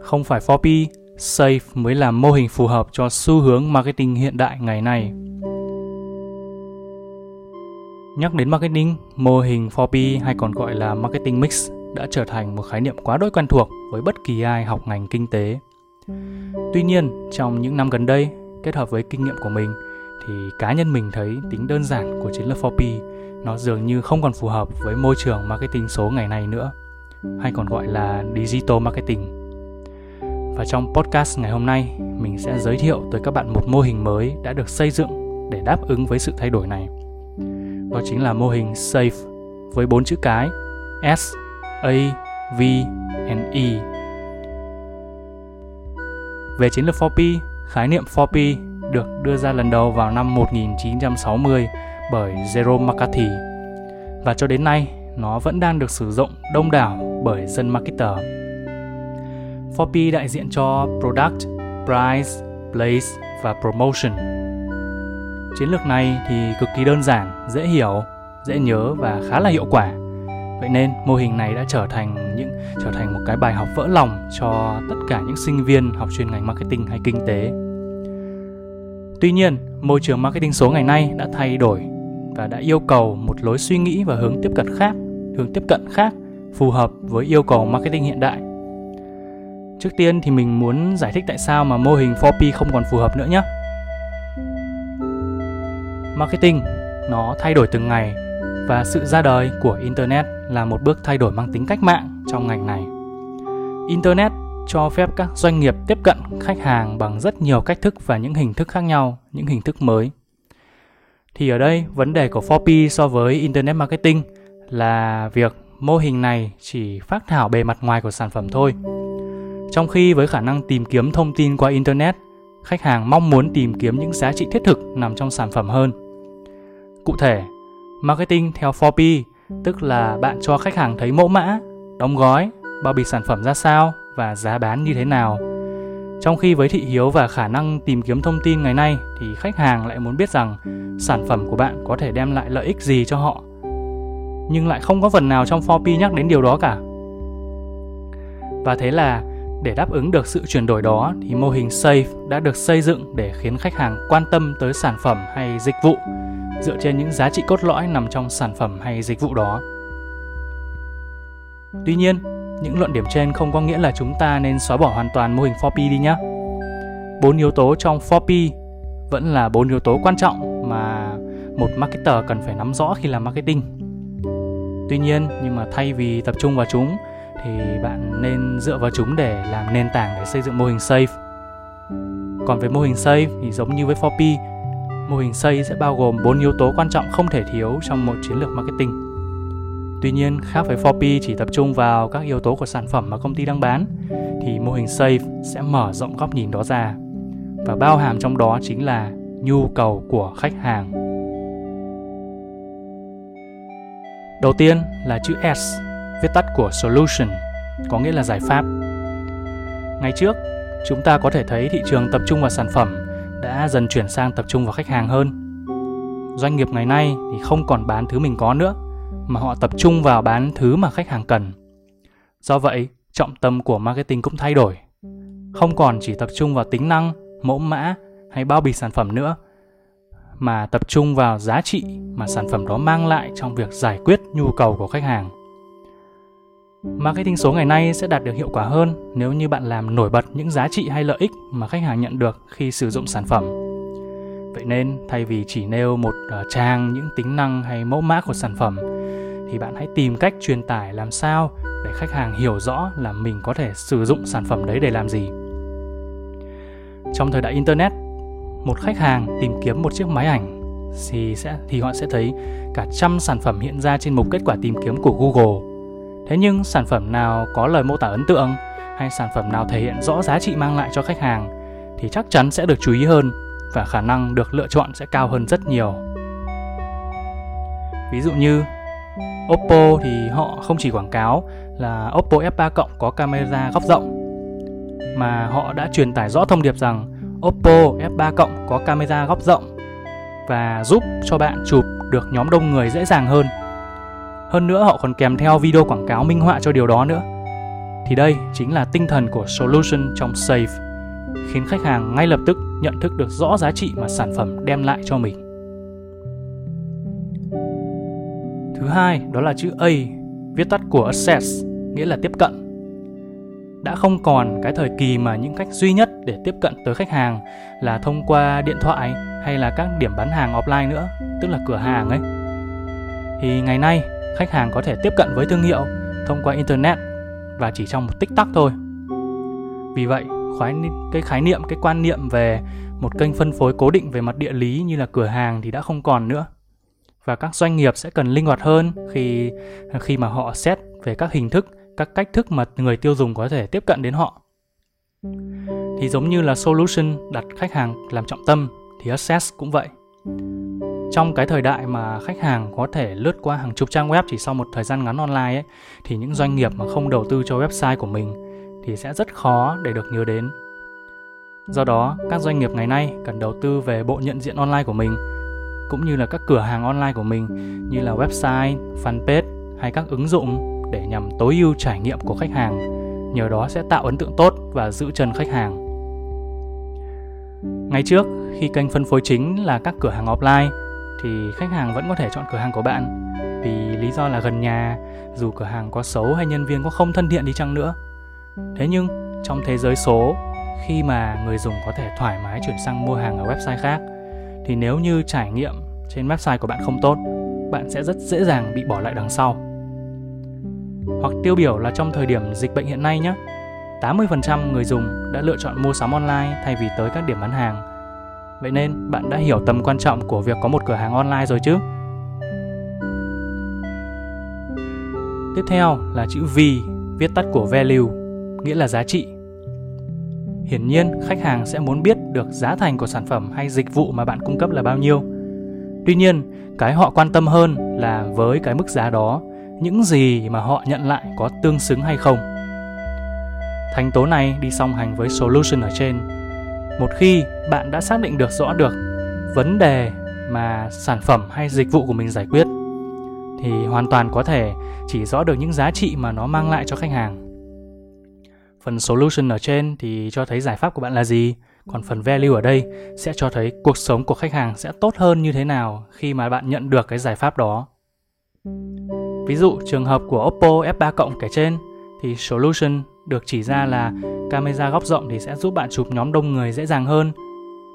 Không phải 4P, Safe mới là mô hình phù hợp cho xu hướng marketing hiện đại ngày nay. Nhắc đến marketing, mô hình 4P hay còn gọi là marketing mix đã trở thành một khái niệm quá đỗi quen thuộc với bất kỳ ai học ngành kinh tế. Tuy nhiên, trong những năm gần đây, kết hợp với kinh nghiệm của mình thì cá nhân mình thấy tính đơn giản của chiến lược 4P nó dường như không còn phù hợp với môi trường marketing số ngày nay nữa, hay còn gọi là digital marketing. Và trong podcast ngày hôm nay, mình sẽ giới thiệu tới các bạn một mô hình mới đã được xây dựng để đáp ứng với sự thay đổi này. Đó chính là mô hình SAFE với bốn chữ cái S, A, V, and E. Về chiến lược 4P, khái niệm 4P được đưa ra lần đầu vào năm 1960 bởi Jerome McCarthy và cho đến nay nó vẫn đang được sử dụng đông đảo bởi dân marketer. 4P đại diện cho Product, Price, Place và Promotion. Chiến lược này thì cực kỳ đơn giản, dễ hiểu, dễ nhớ và khá là hiệu quả. Vậy nên mô hình này đã trở thành những trở thành một cái bài học vỡ lòng cho tất cả những sinh viên học chuyên ngành marketing hay kinh tế. Tuy nhiên, môi trường marketing số ngày nay đã thay đổi và đã yêu cầu một lối suy nghĩ và hướng tiếp cận khác, hướng tiếp cận khác phù hợp với yêu cầu marketing hiện đại. Trước tiên thì mình muốn giải thích tại sao mà mô hình 4P không còn phù hợp nữa nhé. Marketing nó thay đổi từng ngày và sự ra đời của internet là một bước thay đổi mang tính cách mạng trong ngành này. Internet cho phép các doanh nghiệp tiếp cận khách hàng bằng rất nhiều cách thức và những hình thức khác nhau, những hình thức mới. Thì ở đây vấn đề của 4P so với internet marketing là việc mô hình này chỉ phát thảo bề mặt ngoài của sản phẩm thôi. Trong khi với khả năng tìm kiếm thông tin qua internet, khách hàng mong muốn tìm kiếm những giá trị thiết thực nằm trong sản phẩm hơn. Cụ thể, marketing theo 4P tức là bạn cho khách hàng thấy mẫu mã, đóng gói, bao bì sản phẩm ra sao và giá bán như thế nào. Trong khi với thị hiếu và khả năng tìm kiếm thông tin ngày nay thì khách hàng lại muốn biết rằng sản phẩm của bạn có thể đem lại lợi ích gì cho họ. Nhưng lại không có phần nào trong 4P nhắc đến điều đó cả. Và thế là để đáp ứng được sự chuyển đổi đó thì mô hình SAFE đã được xây dựng để khiến khách hàng quan tâm tới sản phẩm hay dịch vụ dựa trên những giá trị cốt lõi nằm trong sản phẩm hay dịch vụ đó. Tuy nhiên, những luận điểm trên không có nghĩa là chúng ta nên xóa bỏ hoàn toàn mô hình 4P đi nhé. Bốn yếu tố trong 4P vẫn là bốn yếu tố quan trọng mà một marketer cần phải nắm rõ khi làm marketing. Tuy nhiên, nhưng mà thay vì tập trung vào chúng thì bạn nên dựa vào chúng để làm nền tảng để xây dựng mô hình safe. Còn về mô hình safe thì giống như với 4P, mô hình xây sẽ bao gồm bốn yếu tố quan trọng không thể thiếu trong một chiến lược marketing. Tuy nhiên, khác với 4P chỉ tập trung vào các yếu tố của sản phẩm mà công ty đang bán, thì mô hình Safe sẽ mở rộng góc nhìn đó ra. Và bao hàm trong đó chính là nhu cầu của khách hàng. Đầu tiên là chữ S, viết tắt của Solution, có nghĩa là giải pháp. Ngày trước, chúng ta có thể thấy thị trường tập trung vào sản phẩm đã dần chuyển sang tập trung vào khách hàng hơn. Doanh nghiệp ngày nay thì không còn bán thứ mình có nữa mà họ tập trung vào bán thứ mà khách hàng cần. Do vậy, trọng tâm của marketing cũng thay đổi. Không còn chỉ tập trung vào tính năng, mẫu mã hay bao bì sản phẩm nữa, mà tập trung vào giá trị mà sản phẩm đó mang lại trong việc giải quyết nhu cầu của khách hàng. Marketing số ngày nay sẽ đạt được hiệu quả hơn nếu như bạn làm nổi bật những giá trị hay lợi ích mà khách hàng nhận được khi sử dụng sản phẩm. Vậy nên thay vì chỉ nêu một ờ, trang những tính năng hay mẫu mã của sản phẩm thì bạn hãy tìm cách truyền tải làm sao để khách hàng hiểu rõ là mình có thể sử dụng sản phẩm đấy để làm gì. Trong thời đại internet, một khách hàng tìm kiếm một chiếc máy ảnh, thì sẽ, thì họ sẽ thấy cả trăm sản phẩm hiện ra trên mục kết quả tìm kiếm của Google. Thế nhưng sản phẩm nào có lời mô tả ấn tượng hay sản phẩm nào thể hiện rõ giá trị mang lại cho khách hàng thì chắc chắn sẽ được chú ý hơn và khả năng được lựa chọn sẽ cao hơn rất nhiều. Ví dụ như Oppo thì họ không chỉ quảng cáo là Oppo F3 cộng có camera góc rộng, mà họ đã truyền tải rõ thông điệp rằng Oppo F3 cộng có camera góc rộng và giúp cho bạn chụp được nhóm đông người dễ dàng hơn. Hơn nữa, họ còn kèm theo video quảng cáo minh họa cho điều đó nữa. thì đây chính là tinh thần của solution trong save khiến khách hàng ngay lập tức nhận thức được rõ giá trị mà sản phẩm đem lại cho mình thứ hai, đó là chữ A, viết tắt của access nghĩa là tiếp cận đã không còn cái thời kỳ mà những cách duy nhất để tiếp cận tới khách hàng là thông qua điện thoại hay là các điểm bán hàng offline nữa, tức là cửa hàng ấy. Thì ngày nay, khách hàng có thể tiếp cận với thương hiệu thông qua internet và chỉ trong một tích tắc thôi. Vì vậy, khái cái khái niệm, cái quan niệm về một kênh phân phối cố định về mặt địa lý như là cửa hàng thì đã không còn nữa. Và các doanh nghiệp sẽ cần linh hoạt hơn khi khi mà họ xét về các hình thức các cách thức mà người tiêu dùng có thể tiếp cận đến họ. Thì giống như là solution đặt khách hàng làm trọng tâm thì access cũng vậy. Trong cái thời đại mà khách hàng có thể lướt qua hàng chục trang web chỉ sau một thời gian ngắn online ấy, thì những doanh nghiệp mà không đầu tư cho website của mình thì sẽ rất khó để được nhớ đến. Do đó, các doanh nghiệp ngày nay cần đầu tư về bộ nhận diện online của mình cũng như là các cửa hàng online của mình như là website, fanpage hay các ứng dụng để nhằm tối ưu trải nghiệm của khách hàng, nhờ đó sẽ tạo ấn tượng tốt và giữ chân khách hàng. Ngay trước, khi kênh phân phối chính là các cửa hàng offline thì khách hàng vẫn có thể chọn cửa hàng của bạn vì lý do là gần nhà, dù cửa hàng có xấu hay nhân viên có không thân thiện đi chăng nữa. Thế nhưng trong thế giới số, khi mà người dùng có thể thoải mái chuyển sang mua hàng ở website khác thì nếu như trải nghiệm trên website của bạn không tốt, bạn sẽ rất dễ dàng bị bỏ lại đằng sau. Hoặc tiêu biểu là trong thời điểm dịch bệnh hiện nay nhé, 80% người dùng đã lựa chọn mua sắm online thay vì tới các điểm bán hàng. Vậy nên bạn đã hiểu tầm quan trọng của việc có một cửa hàng online rồi chứ? Tiếp theo là chữ V, viết tắt của value, nghĩa là giá trị. Hiển nhiên, khách hàng sẽ muốn biết được giá thành của sản phẩm hay dịch vụ mà bạn cung cấp là bao nhiêu. Tuy nhiên, cái họ quan tâm hơn là với cái mức giá đó những gì mà họ nhận lại có tương xứng hay không. Thành tố này đi song hành với solution ở trên. Một khi bạn đã xác định được rõ được vấn đề mà sản phẩm hay dịch vụ của mình giải quyết thì hoàn toàn có thể chỉ rõ được những giá trị mà nó mang lại cho khách hàng. Phần solution ở trên thì cho thấy giải pháp của bạn là gì, còn phần value ở đây sẽ cho thấy cuộc sống của khách hàng sẽ tốt hơn như thế nào khi mà bạn nhận được cái giải pháp đó. Ví dụ, trường hợp của Oppo F3 cộng kể trên, thì solution được chỉ ra là camera góc rộng thì sẽ giúp bạn chụp nhóm đông người dễ dàng hơn.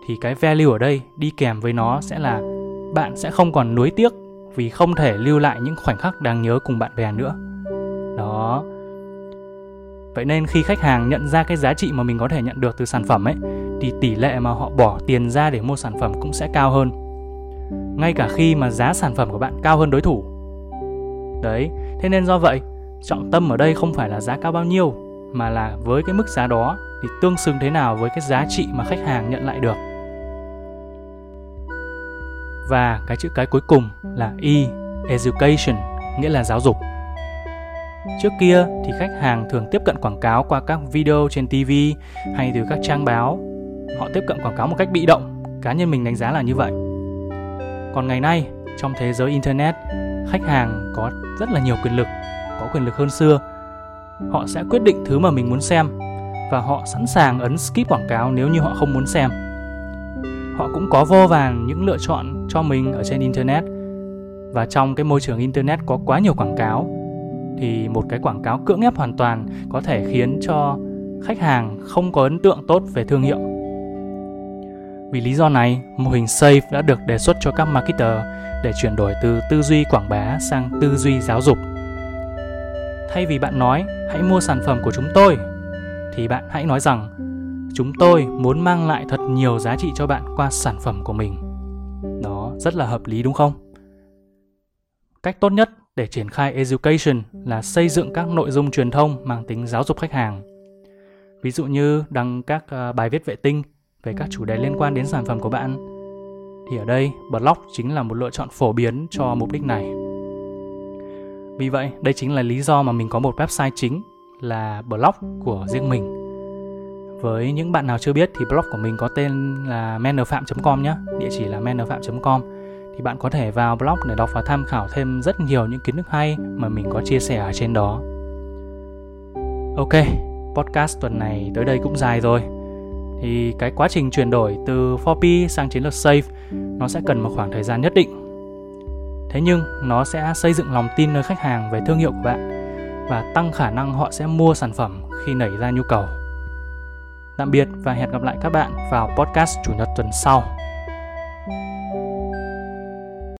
Thì cái value ở đây đi kèm với nó sẽ là bạn sẽ không còn nuối tiếc vì không thể lưu lại những khoảnh khắc đáng nhớ cùng bạn bè nữa. Đó. Vậy nên khi khách hàng nhận ra cái giá trị mà mình có thể nhận được từ sản phẩm ấy, thì tỷ lệ mà họ bỏ tiền ra để mua sản phẩm cũng sẽ cao hơn. Ngay cả khi mà giá sản phẩm của bạn cao hơn đối thủ Đấy, thế nên do vậy, trọng tâm ở đây không phải là giá cao bao nhiêu mà là với cái mức giá đó thì tương xứng thế nào với cái giá trị mà khách hàng nhận lại được. Và cái chữ cái cuối cùng là E, education, nghĩa là giáo dục. Trước kia thì khách hàng thường tiếp cận quảng cáo qua các video trên TV hay từ các trang báo. Họ tiếp cận quảng cáo một cách bị động, cá nhân mình đánh giá là như vậy. Còn ngày nay, trong thế giới internet khách hàng có rất là nhiều quyền lực, có quyền lực hơn xưa. Họ sẽ quyết định thứ mà mình muốn xem và họ sẵn sàng ấn skip quảng cáo nếu như họ không muốn xem. Họ cũng có vô vàn những lựa chọn cho mình ở trên internet. Và trong cái môi trường internet có quá nhiều quảng cáo, thì một cái quảng cáo cưỡng ép hoàn toàn có thể khiến cho khách hàng không có ấn tượng tốt về thương hiệu vì lý do này, mô hình SAFE đã được đề xuất cho các marketer để chuyển đổi từ tư duy quảng bá sang tư duy giáo dục. Thay vì bạn nói hãy mua sản phẩm của chúng tôi, thì bạn hãy nói rằng chúng tôi muốn mang lại thật nhiều giá trị cho bạn qua sản phẩm của mình. Đó rất là hợp lý đúng không? Cách tốt nhất để triển khai education là xây dựng các nội dung truyền thông mang tính giáo dục khách hàng. Ví dụ như đăng các à, bài viết vệ tinh về các chủ đề liên quan đến sản phẩm của bạn thì ở đây blog chính là một lựa chọn phổ biến cho mục đích này. Vì vậy, đây chính là lý do mà mình có một website chính là blog của riêng mình. Với những bạn nào chưa biết thì blog của mình có tên là mennerfphạm.com nhé, địa chỉ là mennerfphạm.com thì bạn có thể vào blog để đọc và tham khảo thêm rất nhiều những kiến thức hay mà mình có chia sẻ ở trên đó. Ok, podcast tuần này tới đây cũng dài rồi. Thì cái quá trình chuyển đổi từ 4P sang chiến lược Safe, nó sẽ cần một khoảng thời gian nhất định. Thế nhưng, nó sẽ xây dựng lòng tin nơi khách hàng về thương hiệu của bạn và tăng khả năng họ sẽ mua sản phẩm khi nảy ra nhu cầu. Tạm biệt và hẹn gặp lại các bạn vào podcast chủ nhật tuần sau.